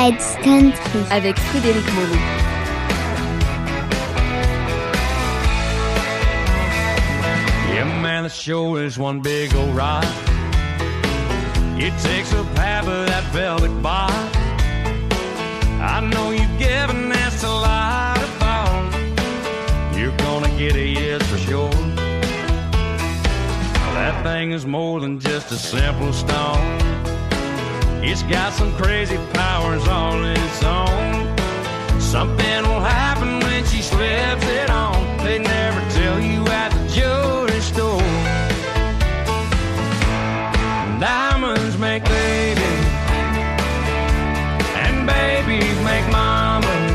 Fred's Country avec Frédéric Moreau. Yeah, man, the show is one big old ride. It takes up half of that velvet bar. I know you've given this a lot of thought. You're gonna get a yes for sure. That thing is more than just a simple stone. It's got some crazy powers all its own. Something will happen when she slips it on. They never tell you at the jewelry store. Diamonds make babies, and babies make mamas,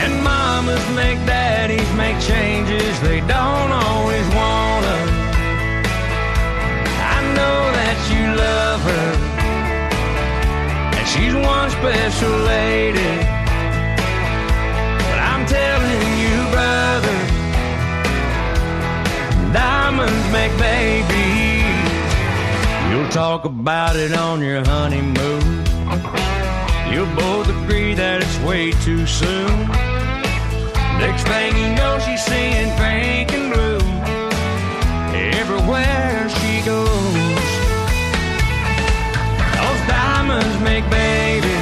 and mamas make daddies make changes special lady. But I'm telling you, brother, diamonds make babies. You'll talk about it on your honeymoon. You'll both agree that it's way too soon. Next thing you know, she's seeing pink and blue everywhere she goes. Those diamonds make babies,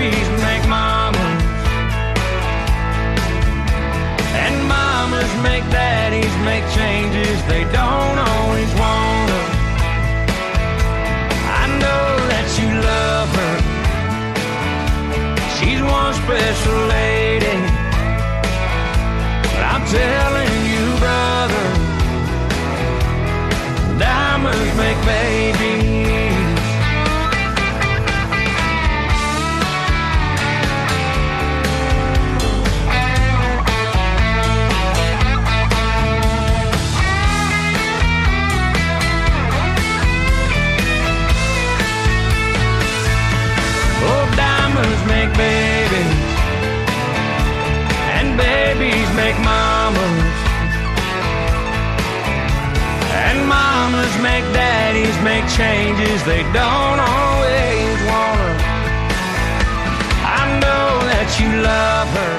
babies make mamas, and mamas make daddies make changes they don't always wanna. I know that you love her. She's one special lady. But I'm telling changes they don't always her.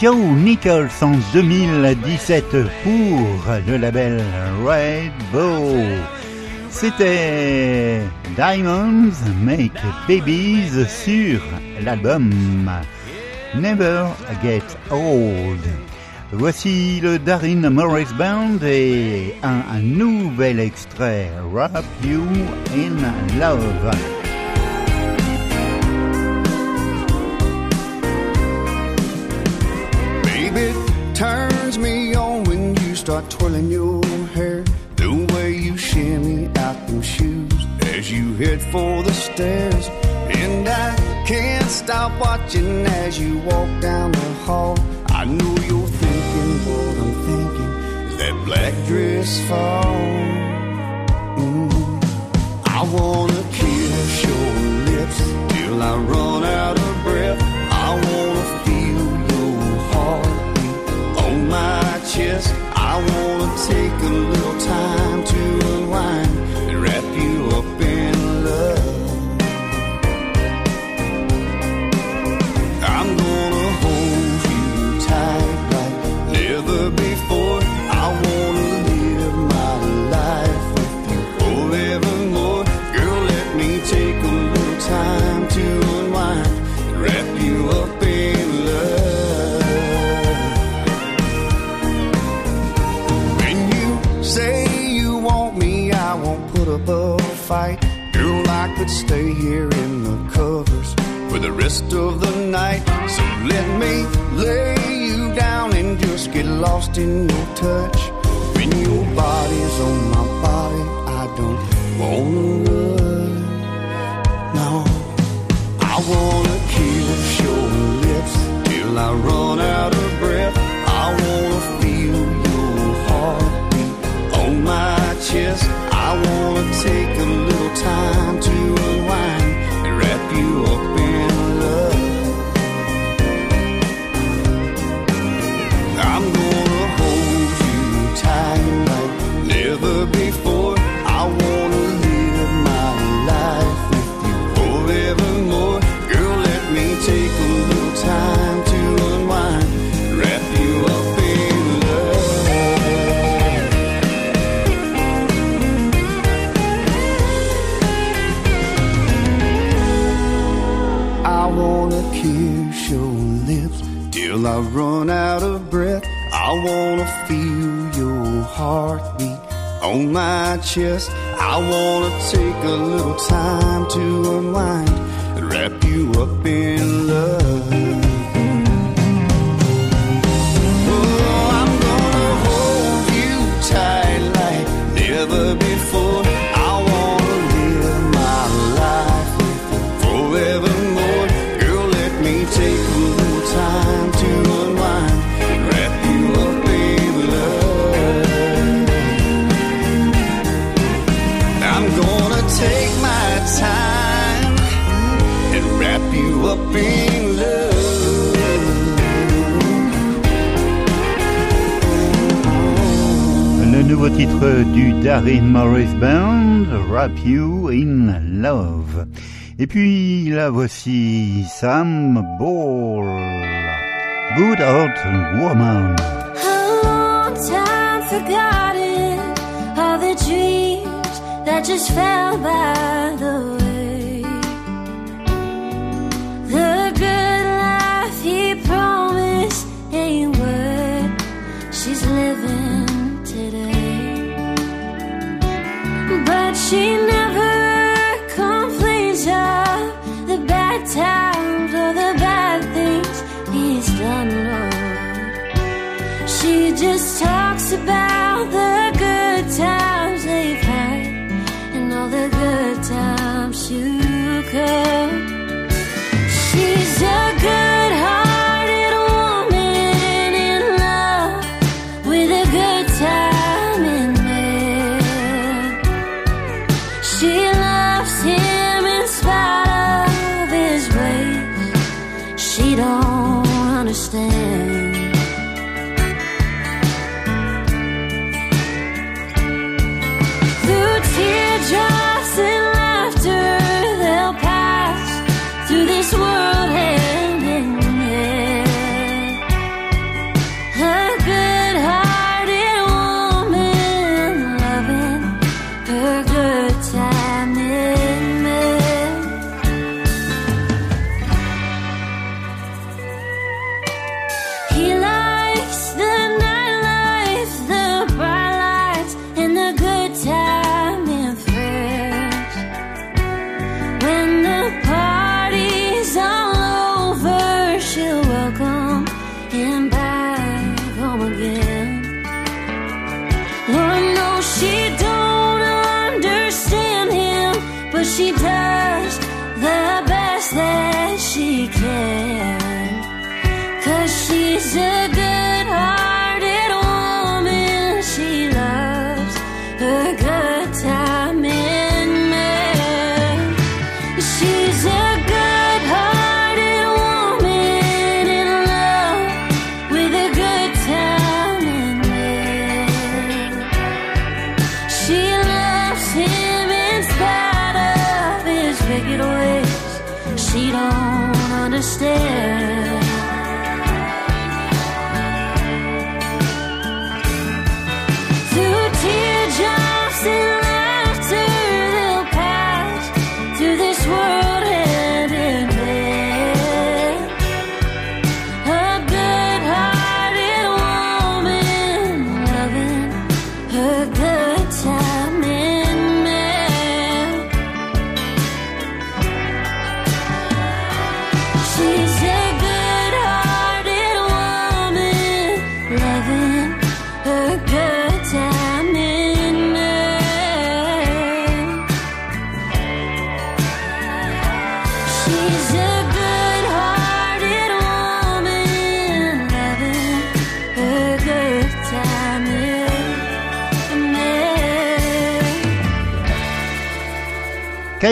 Joe Nichols en 2017 pour le label Red Bow. C'était Diamonds Make Babies sur l'album Never Get Old. Voici le Darrin Morris Band et un, un nouvel extrait Wrap You in Love. Baby, turns me on when you start twirling your hair. The way you shimmy out them shoes as you head for the stairs. And I can't stop watching as you walk down the hall. I know you're thinking what I'm thinking. Is that black dress fall? Mm. I wanna kiss your lips till I run out of breath. I wanna feel your heartbeat on my chest. I wanna take a little time to unwind fight. Girl, I could stay here in the covers for the rest of the night. So let me lay you down and just get lost in your touch. When your body's on my body, I don't wanna run. No, I wanna kiss your lips till I run out of I wanna take a little time to Till I run out of breath, I wanna feel your heartbeat on my chest. I wanna take a little time to unwind and wrap you up in love. Nouveau titre du Darin Morris Band, Wrap You in Love. Et puis là voici Sam Ball, Good Heart Woman. She never complains of the bad times or the bad things he's done. She just talks about the good times they've had and all the good times.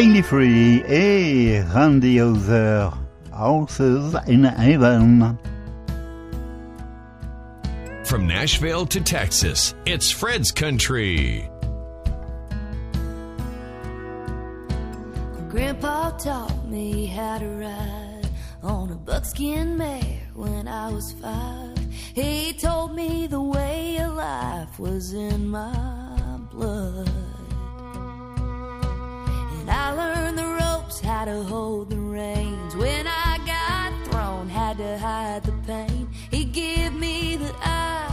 Kylie Frey et Randy Houser, Houses in Heaven. From Nashville to Texas, it's Fred's Country. Grandpa taught me how to ride on a buckskin mare when I was five. He told me the way of life was in my blood. I learned the ropes, how to hold the reins. When I got thrown, had to hide the pain. He gave me the eye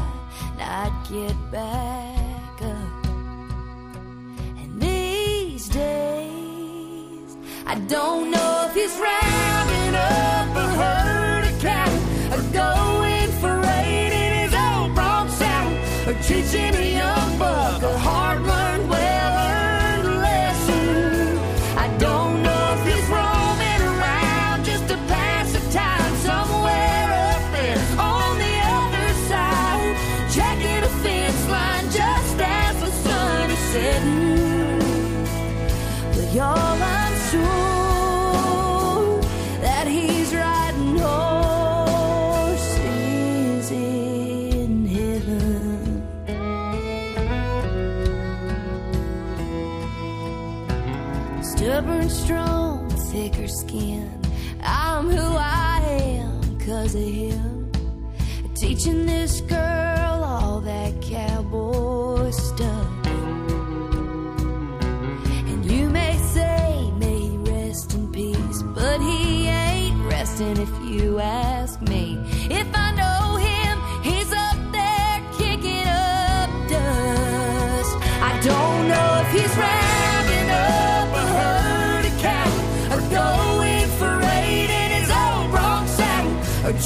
and I'd get back up. And these days, I don't know if he's rounding up a herd of cattle or going for raid in his old bronc saddle or teaching a young Teaching this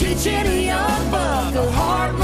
teaching a young buck a hard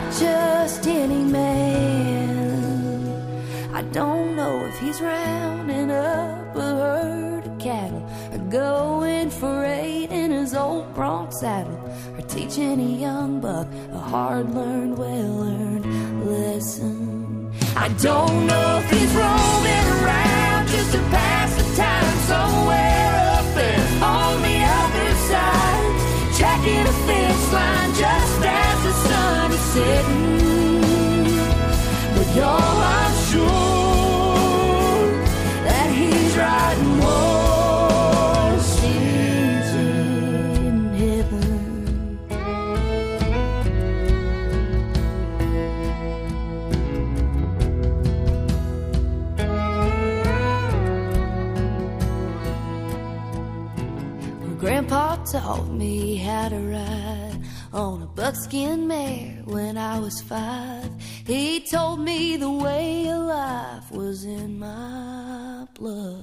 not just any man. I don't know if he's rounding up a herd of cattle or going for eight in his old bronc saddle or teaching a young buck a hard learned, well earned lesson. I don't know if he's roaming around just to pass the time somewhere up there on the other side, checking a fence line just as the sun is setting. But y'all, I'm sure that he's riding horses in heaven. Grandpa taught me how to ride on a buckskin mare when I was five. He told me the way of life was in my blood.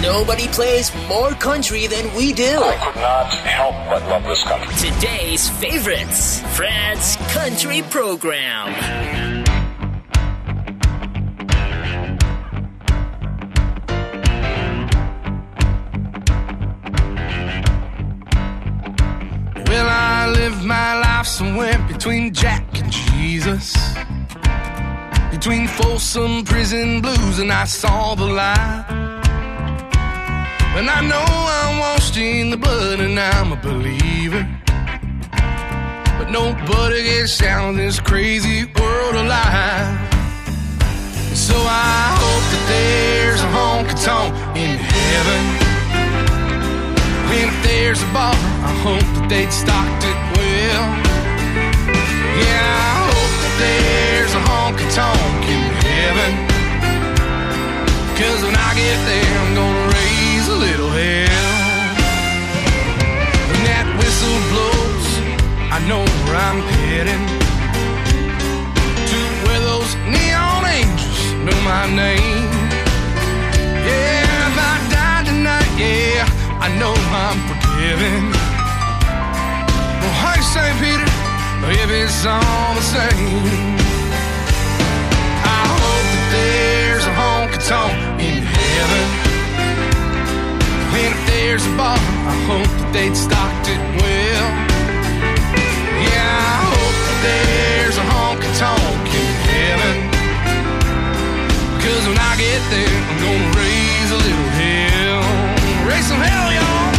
Nobody plays more country than we do. I could not help but love this country. Today's favorites, Fred's Country Program. I lived my life somewhere between Jack and Jesus. Between Folsom Prison Blues and I saw the light. And I know I'm washed in the blood and I'm a believer. But nobody gets out of this crazy world alive. So I hope that there's a honky tonk in heaven. There's a bar, I hope that they'd stocked it well. Yeah, I hope that there's a honky tonk in heaven. Cause when I get there, I'm gonna raise a little hell. When that whistle blows, I know where I'm heading. To where those neon angels know my name. I know I'm forgiven. Well, hey, St. Peter, if it's all the same. I hope that there's a honky tonk in heaven. And if there's a bar, I hope that they'd stocked it well. Yeah, I hope that there's a honky tonk in heaven. Cause when I get there, I'm gonna raise a little hell. Raise some hell, y'all.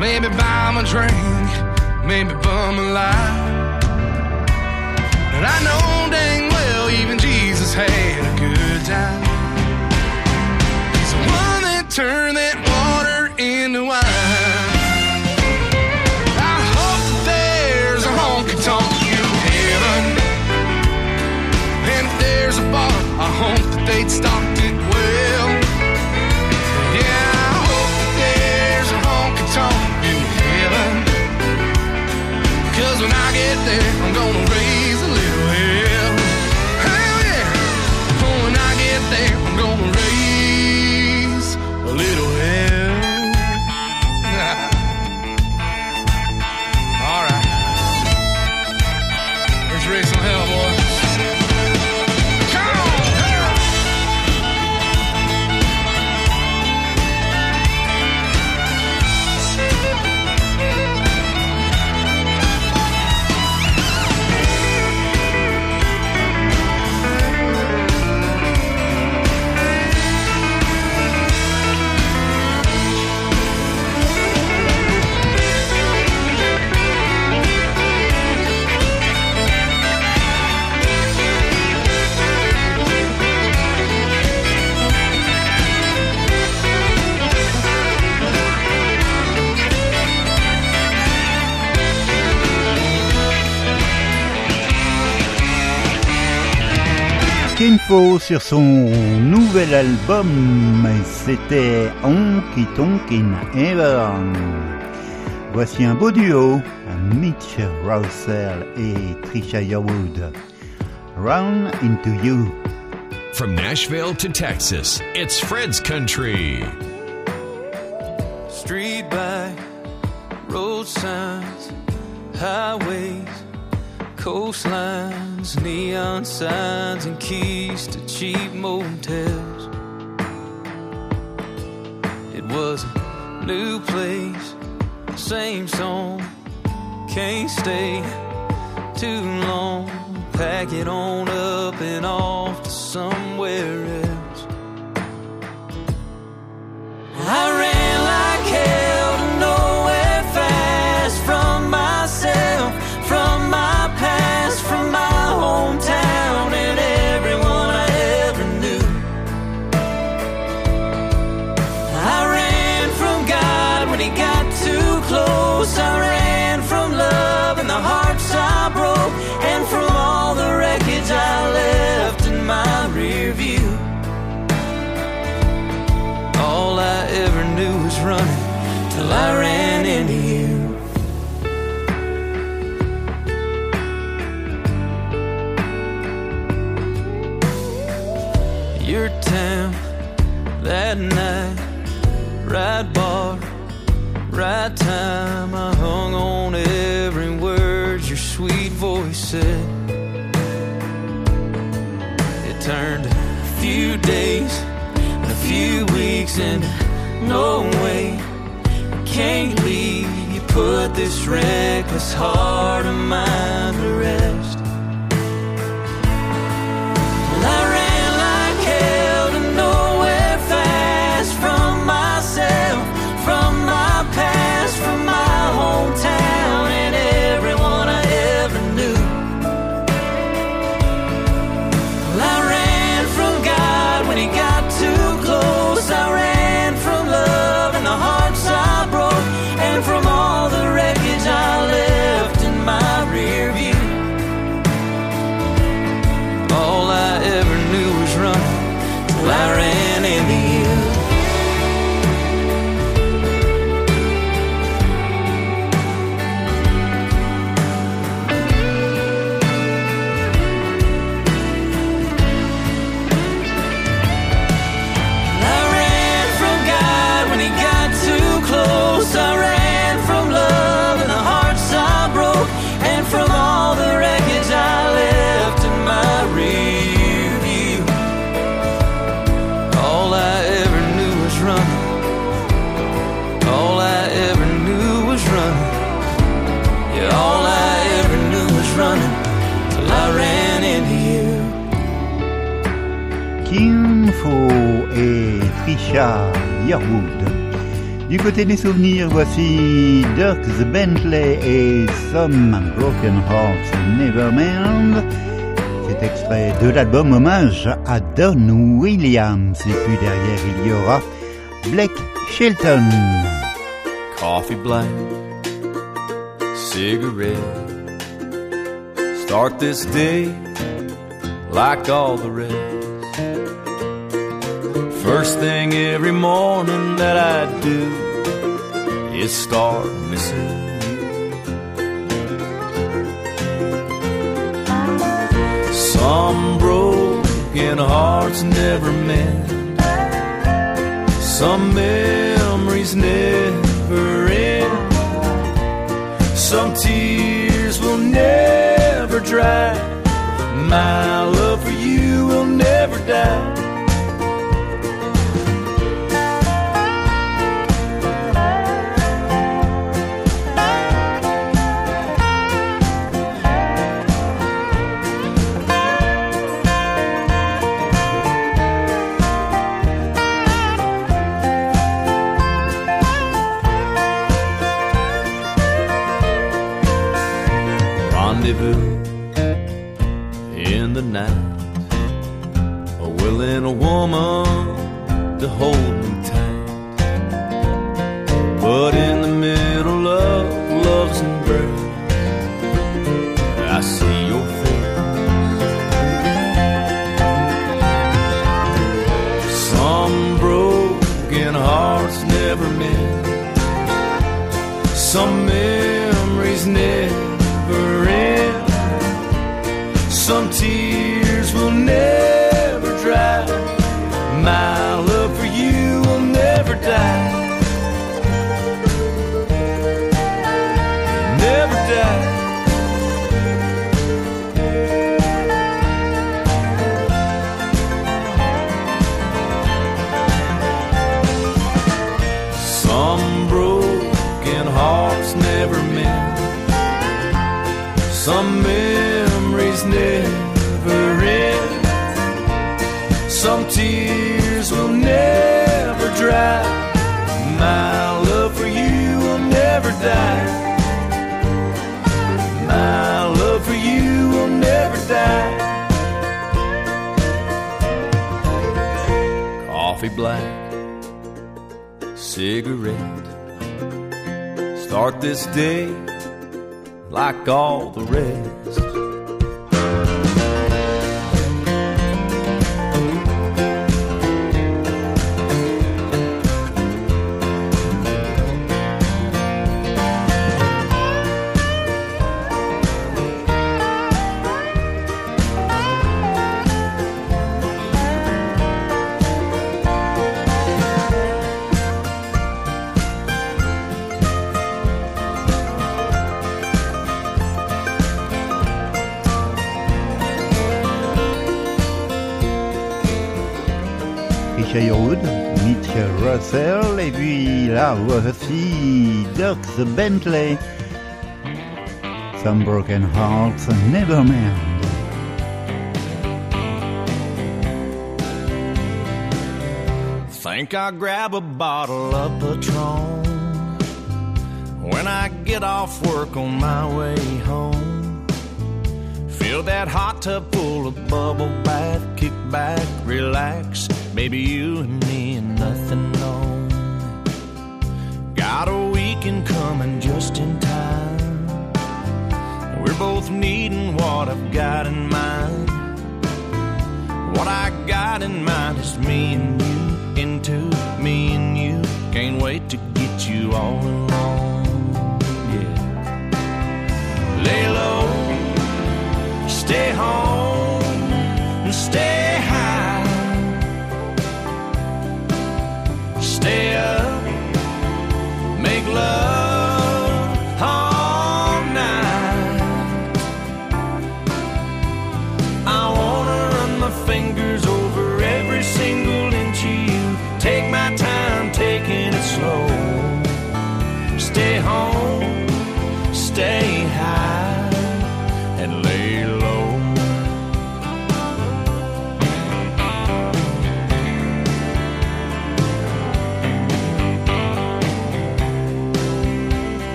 Maybe buy him a drink, maybe bum a lie. Sur son nouvel album, c'était Honky Tonk in Heaven. Voici un beau duo, Mitch Roussel et Trisha Yearwood. Run into you. From Nashville to Texas, it's Fred's Country. Street by road signs, highways, coastlines, neon signs, and keys to cheap motels. It was a new place, same song, can't stay too long. Pack it on up and off to somewhere else. I ran like hell I ran into you. Your town that night, right bar, right time. I hung on every word your sweet voice said. It turned a few days, a few weeks, and no way can't leave. You put this reckless heart of mine to rest. Du côté des souvenirs, voici Dirk the Bentley et Some Broken Hearts Nevermind. C'est extrait de l'album hommage à Don Williams. Et puis derrière, il y aura Blake Shelton. Coffee black, cigarette. Start this day like all the rest. First thing every morning that I do is start missing you. Some broken hearts never mend. Some memories never end. Some tears will never dry. My love for you will never die. Some memories never end. Some tears will never dry. My love for you will never die. My love for you will never die. Coffee black, cigarette. Start this day like all the rest. Rossell, et puis là voici Dierks Bentley. Some broken hearts never mend. Think I'll grab a bottle of Patron when I get off work on my way home. Fill that hot tub full of bubble bath, kick back, relax. Baby, you and me weekend coming just in time. We're both needing what I've got in mind. What I got in mind is me and you into me and you. Can't wait to get you all alone.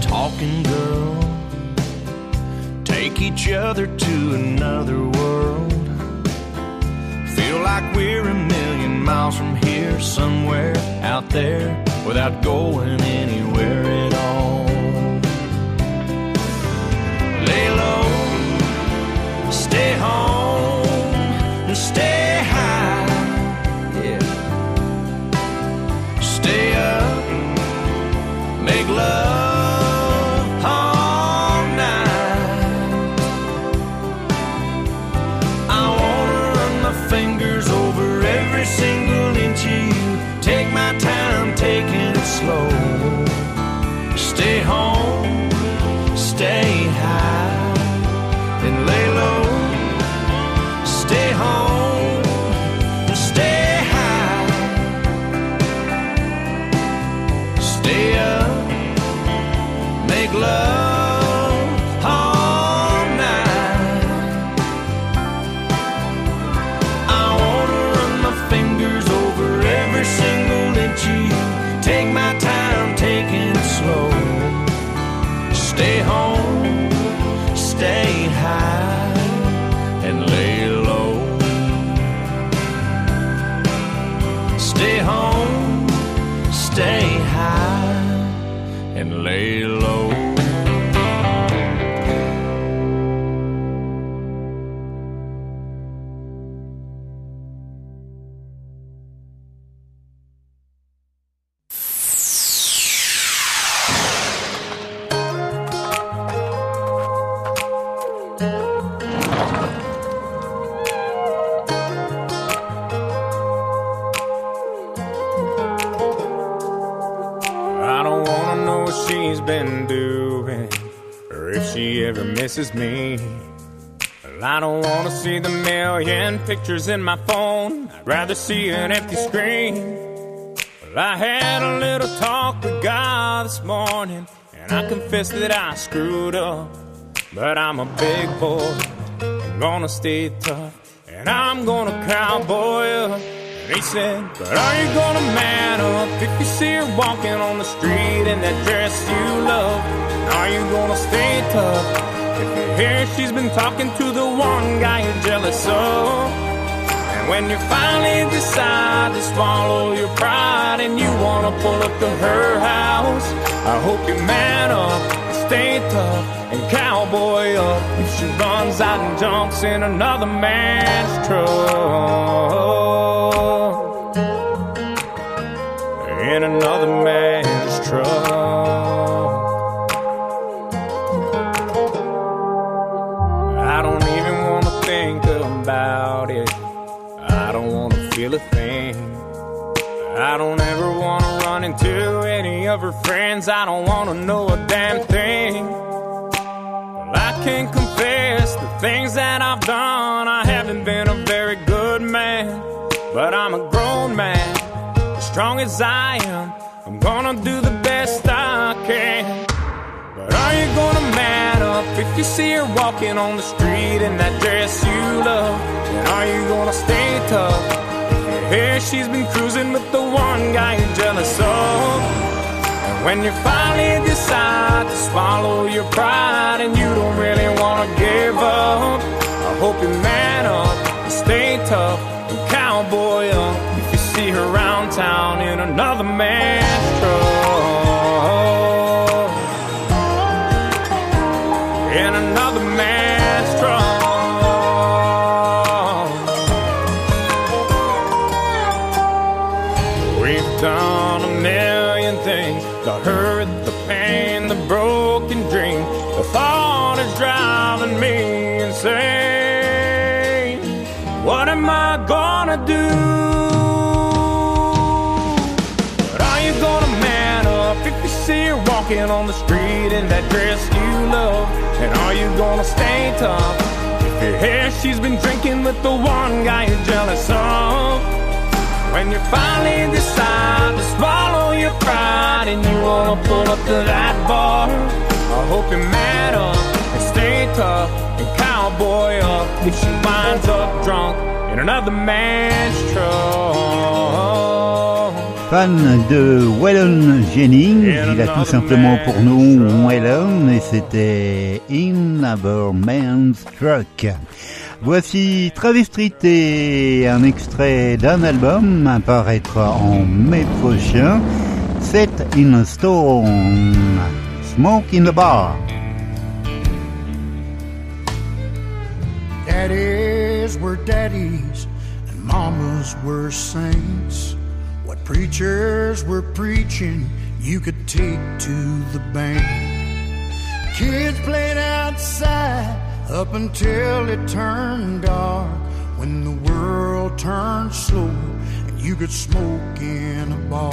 Talking, girl. Take each other to another world. Feel like we're a million miles from here, somewhere out there, without going anywhere pictures in my phone. I'd rather see an empty screen. Well, I had a little talk with God this morning, and I confess that I screwed up. But I'm a big boy, I'm gonna stay tough, and I'm gonna cowboy up. And he said, But are you gonna man up if you see her walking on the street in that dress you love? Are you gonna stay tough if you hear she's been talking to the one guy you're jealous of? When you finally decide to swallow your pride and you wanna pull up to her house, I hope you man up stay tough and cowboy up if she runs out and jumps in another man's truck. In another man's truck. I don't even wanna think about a thing. I don't ever wanna run into any of her friends. I don't wanna know a damn thing. Well, I can confess the things that I've done. I haven't been a very good man, but I'm a grown man, as strong as I am. I'm gonna do the best I can. But are you gonna man up if you see her walking on the street in that dress you love? And are you gonna stay tough hear she's been cruising with the one guy you're jealous of? And when you finally decide to swallow your pride and you don't really wanna give up, I hope you man up and stay tough and cowboy up if you see her around town in another man's truck. Walking on the street in that dress you love? And are you gonna stay tough if you hear she's been drinking with the one guy you're jealous of? When you finally decide to swallow your pride and you wanna pull up to that bar, I hope you man up and stay tough and cowboy up if she winds up drunk in another man's truck. Fan de Waylon Jennings. Il a tout simplement pour nous Waylon et c'était In a Man's Truck. Voici Travestrité, un extrait d'un album à paraître en mai prochain. Set in a Stone, Smoke in the Bar. Daddies were daddies and mamas were saints. Preachers were preaching, you could take to the bank. Kids played outside up until it turned dark. When the world turned slow and you could smoke in a bar.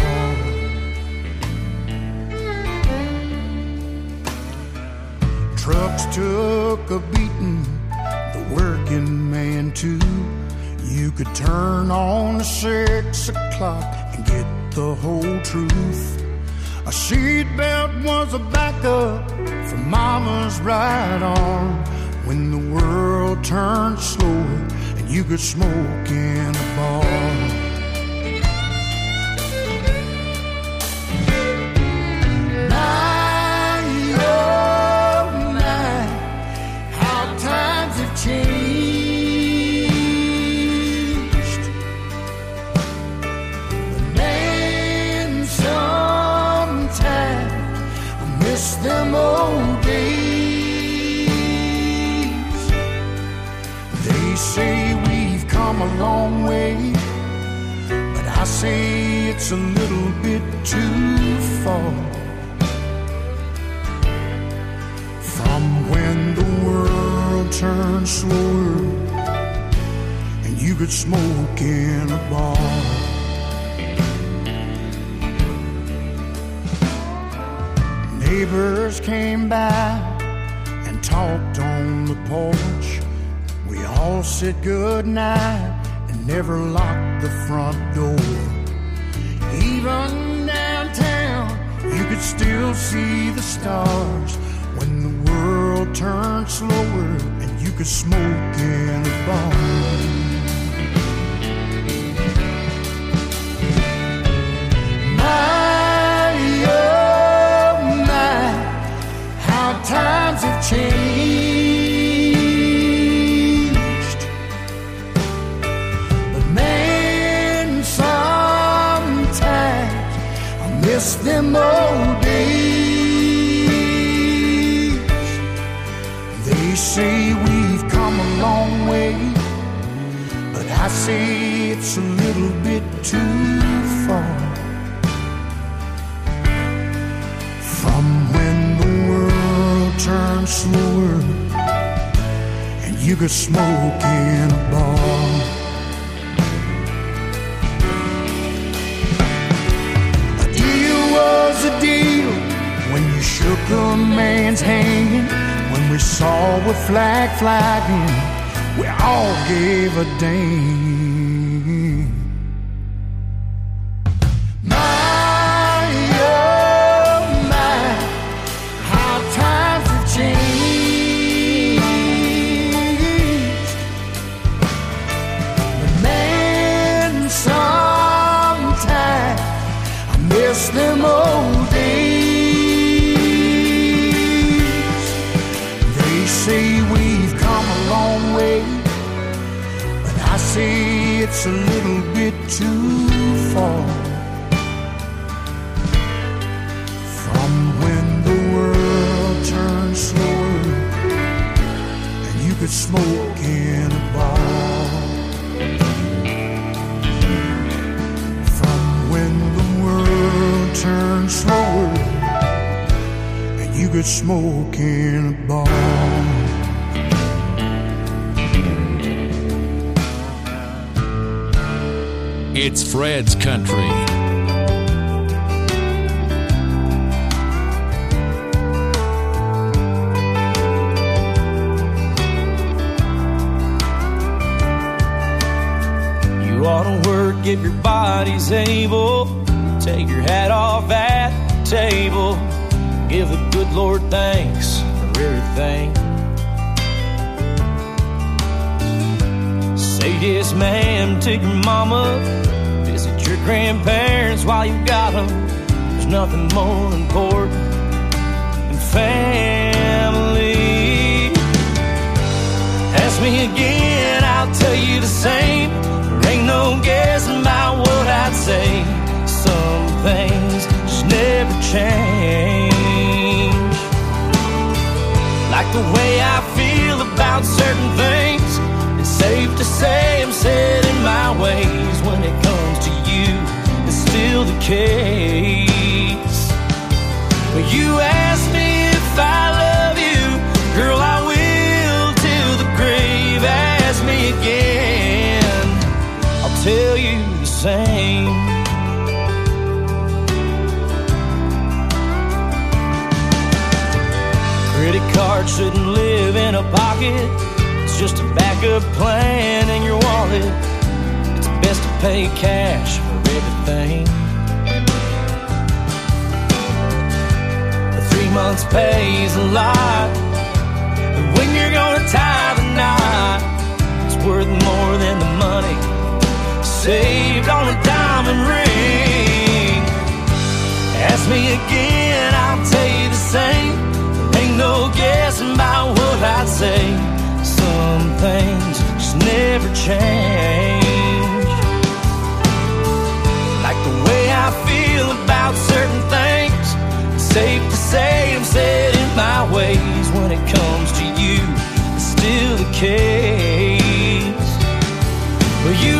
Trucks took a beating, the working man too. You could turn on the six o'clock the whole truth. A seatbelt was a backup for mama's right arm when the world turned slower and you could smoke in a bar. Slower and you could smoke in a bar. A deal was a deal when you shook a man's hand. When we saw a flag flying, we all gave a damn. It's a little bit too far. From when the world turned slower and you could smoke in a bar. From when the world turned slower and you could smoke in a bar. It's Fred's Country. You ought to work if your body's able. Take your hat off at the table. Give the good Lord thanks for everything. Say yes, ma'am, to your mama. Visit your grandparents while you got them. There's nothing more important than family. Ask me again, I'll tell you the same. There ain't no guessing about what I'd say. Some things just never change. Like the way I feel about certain things. Safe to say I'm set in my ways when it comes to you. It's still the case. But you ask me if I love you, girl, I will till the grave. Ask me again, I'll tell you the same. Credit card shouldn't live in a pocket. Just a backup plan in your wallet. It's best to pay cash for everything. Three months pays a lot. But when you're gonna tie the knot, it's worth more than the money saved on a diamond ring. Ask me again, I'll tell you the same. Ain't no guessing about what I'd say. Some things just never change. Like the way I feel about certain things. It's safe to say I'm set in my ways when it comes to you. It's still the case. But you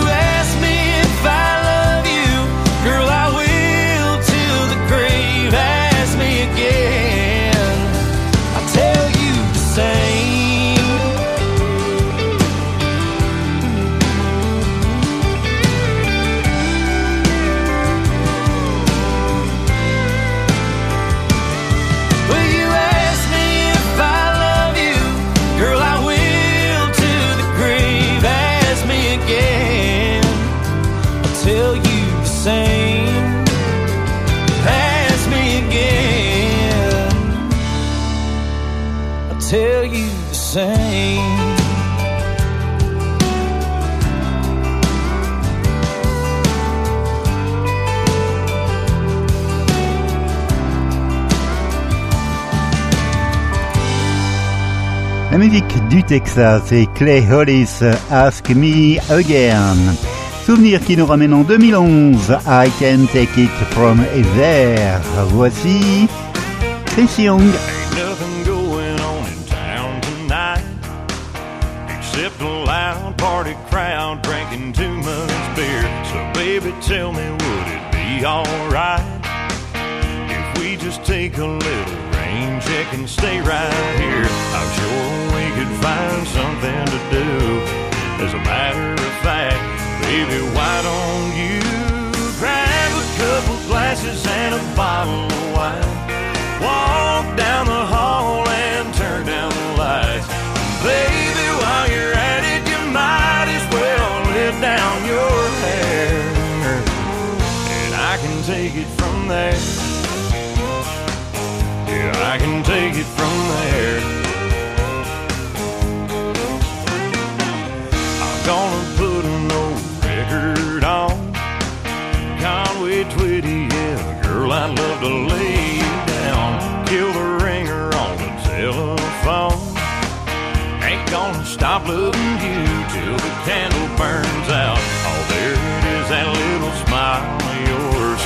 Texas et Clay Hollis Ask Me Again. Souvenir qui nous ramène en 2011 I Can Take It From There. Voici Chris Young. Except a loud party crowd drinking too much beer. So, baby, tell me, would it be alright if we just take a little rain check and stay right here? Find something to do. As a matter of fact, baby, why don't you grab a couple glasses and a bottle of wine? Walk down the hall and turn down the lights. Baby, while you're at it, you might as well let down your hair. And I can take it from there. Yeah, I can take it from there. Gonna put an old record on. Conway Twitty, yeah, girl, I'd love to lay you down. Kill the ringer on the telephone. Ain't gonna stop loving you till the candle burns out. Oh, there it is, that little smile of yours.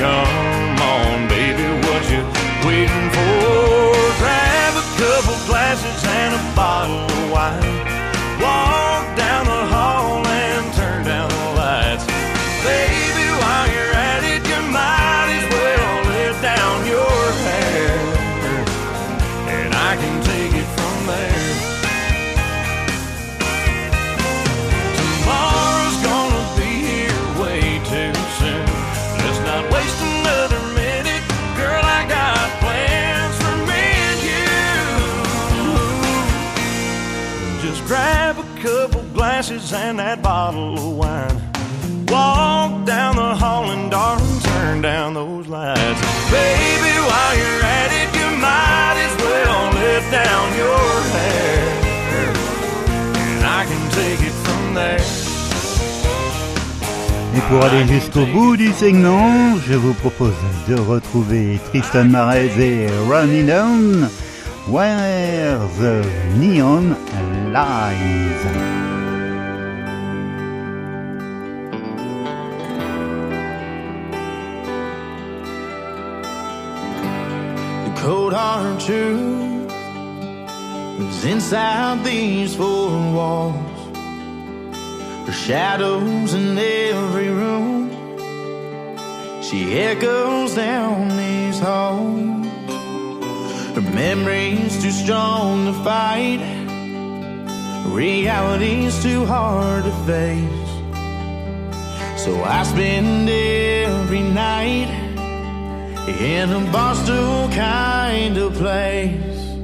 Come on, baby, what you waiting for? Grab a couple glasses and a bottle bottle of wine. Walk down the hall and darling, turn down those lights. Baby, while you're at it, you might as well let down your hair. And I can take it from there. Et pour aller jusqu'au bout du segment, je vous propose de retrouver Tristan Marez et Ronnie Down, Where the Neon Lies. Cold hard truth is inside these four walls. Her shadows in every room. She echoes down these halls. Her memory's too strong to fight. Reality's too hard to face. So I spend every night in a Boston kind of place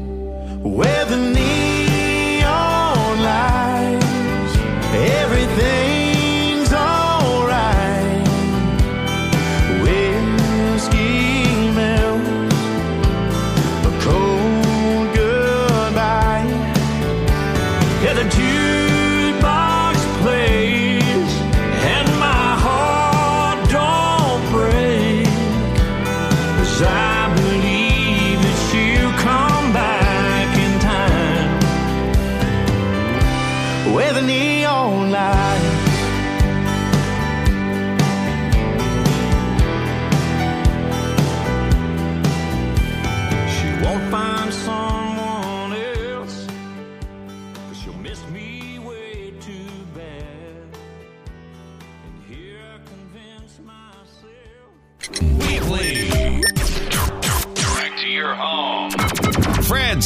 where the neon lights everything's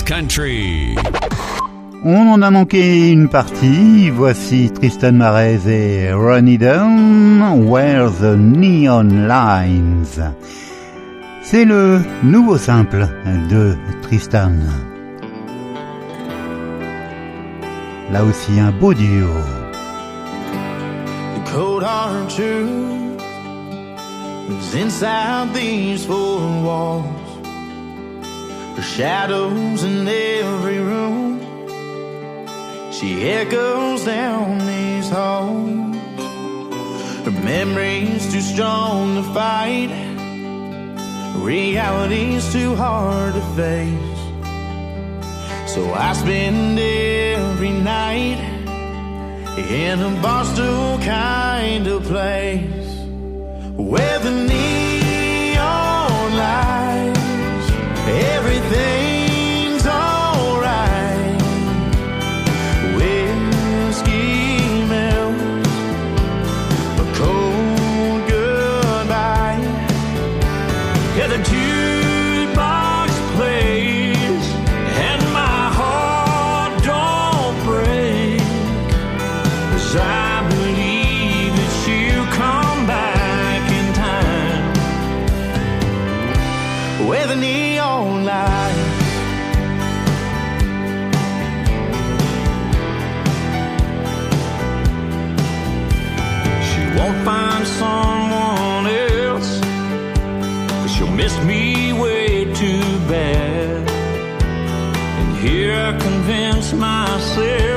Country. On en a manqué une partie. Voici Tristan Marez et Ronnie Down, Where the Neon Lines. C'est le nouveau simple de Tristan. Là aussi un beau duo. The cold hard truth is inside these four walls. Her shadows in every room. She echoes down these halls. Her memory's too strong to fight. Reality's too hard to face. So I spend every night in a Boston kind of place where the neon everything's myself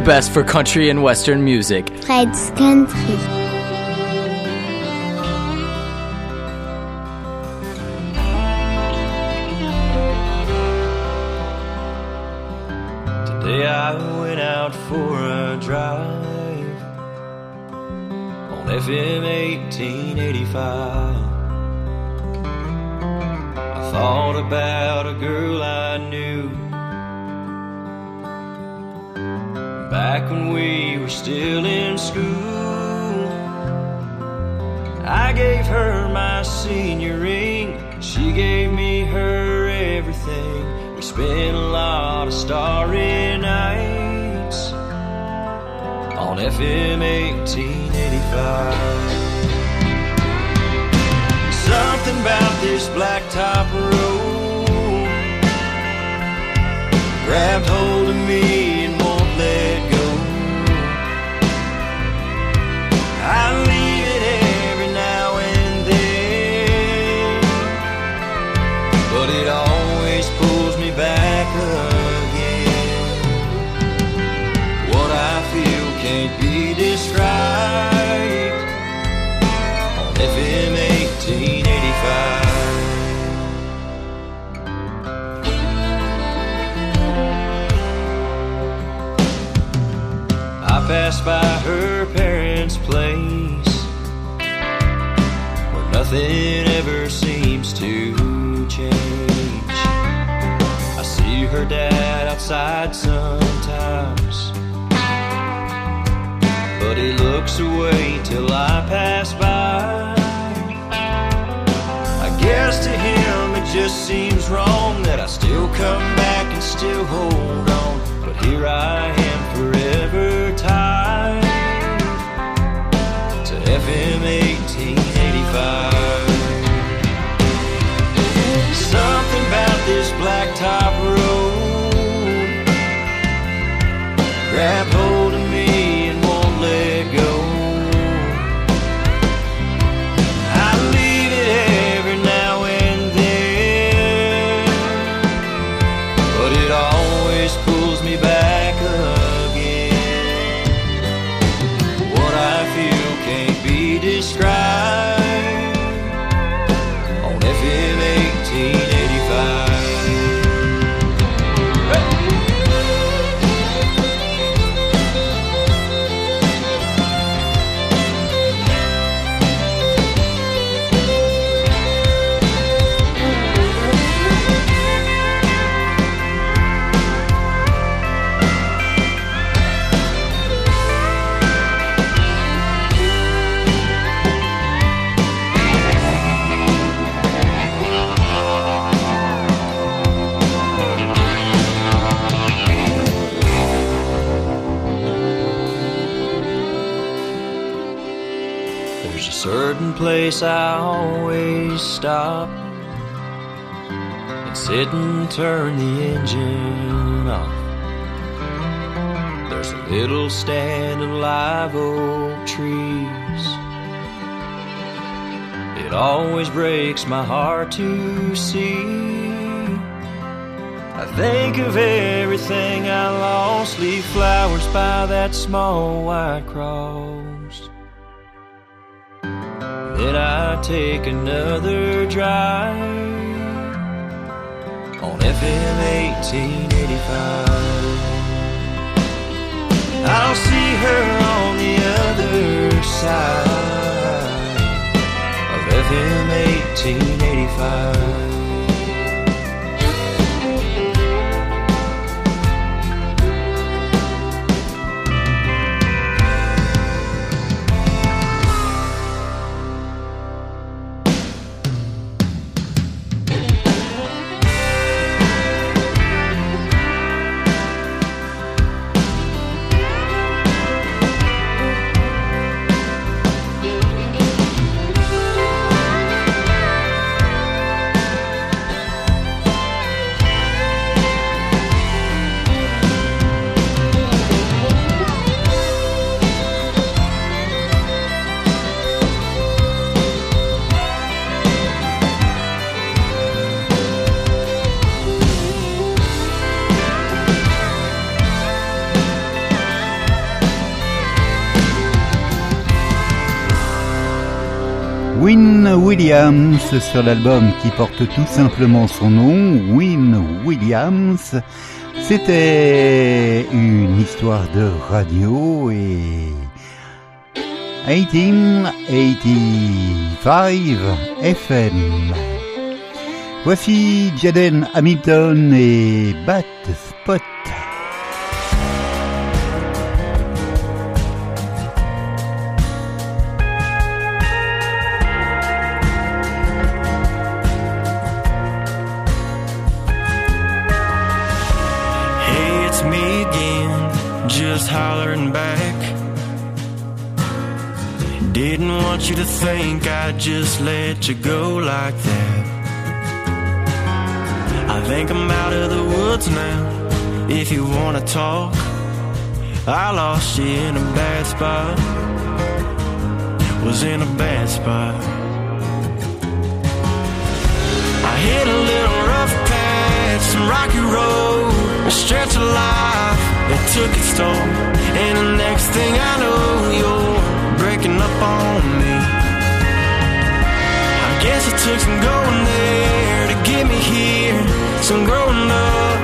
the best for country and western music. Fred's Country. Today I went out for a drive on FM 1885. I thought about a girl I knew back when we were still in school. I gave her my senior ring, she gave me her everything. We spent a lot of starry nights on FM 1885. Something about this blacktop road grabbed hold nothing ever seems to change. I see her dad outside sometimes, but he looks away till I pass by. I guess to him it just seems wrong that I still come back and still hold on. But here I am forever tied place I always stop and sit and turn the engine off. There's a little stand of live oak trees. It always breaks my heart to see. I think of everything I lost, leave flowers by that small white cross. Then I take another drive on FM 1885. I'll see her on the other side of FM 1885. Williams sur l'album qui porte tout simplement son nom, Win Williams. C'était une histoire de radio et 1885 FM. Voici Jaden Hamilton et Bat Spot. Think I just let you go like that. I think I'm out of the woods now. If you wanna talk, I lost you in a bad spot. Was in a bad spot. I hit a little rough patch, some rocky road, a stretch of life that took its toll. And the next thing I know, you're breaking up on me. Guess it took some going there to get me here, some growing up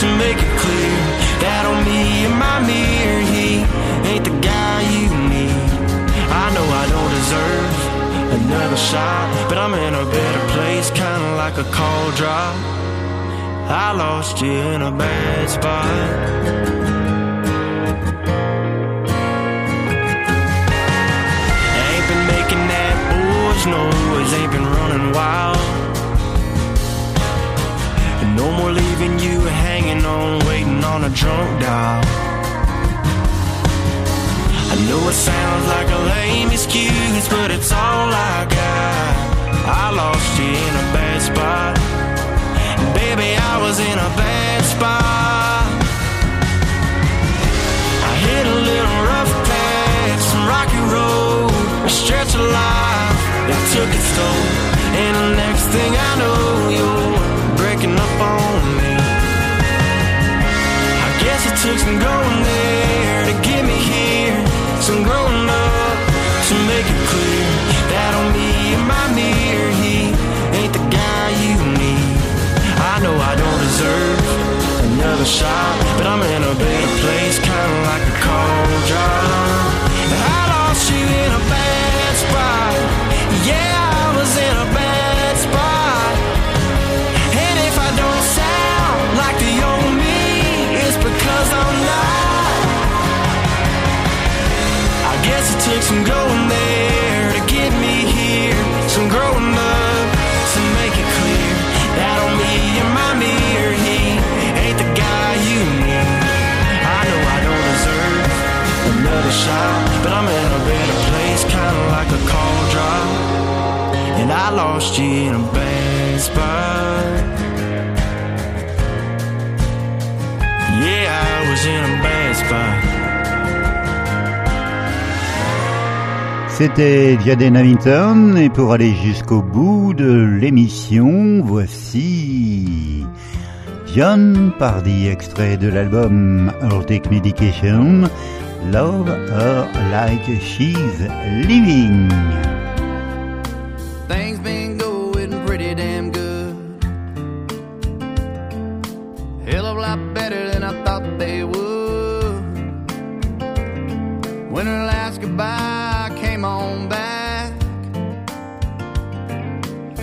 to make it clear that on me and my mirror, he ain't the guy you need. I know I don't deserve another shot, but I'm in a better place, kinda like a call drop. I lost you in a bad spot. noise ain't been running wild. And no more leaving you hanging on, waiting on a drunk dial. I know it sounds like a lame excuse, but it's all I got. I lost you in a bad spot. And baby, I was in a bad spot. I hit a little rough patch, some rocky road, thing I know, you're breaking up on me. I guess it took some going there to get me here, some growing up to make it clear that on me and my mirror, he ain't the guy you need. I know I don't deserve another shot, but I'm in a better place, kinda like a cold some going there to get me here, some growing up to make it clear that on me and my mirror, he ain't the guy you need. I know I don't deserve another shot, but I'm in a better place, kinda like a call drop. And I lost you in a bad spot. Yeah, I was in a bad spot. C'était Jaden Hamilton et pour aller jusqu'au bout de l'émission, voici John Pardy, extrait de l'album Take Medication, Love Her Like She's Living.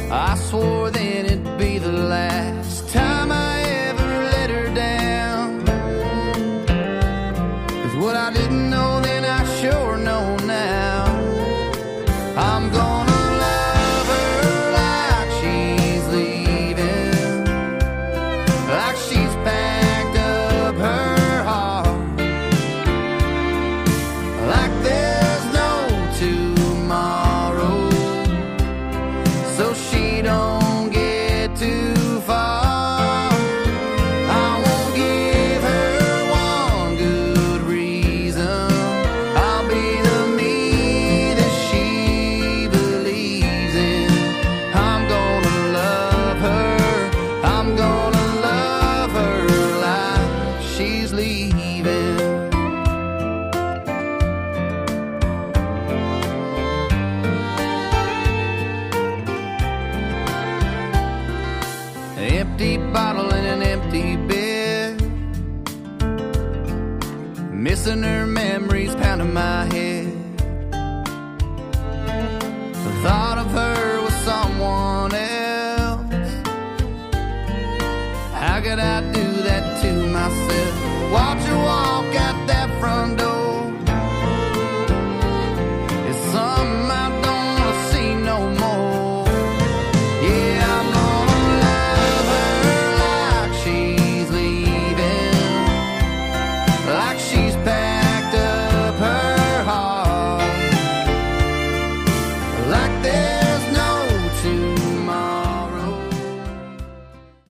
I swore then it'd be the last time I ever.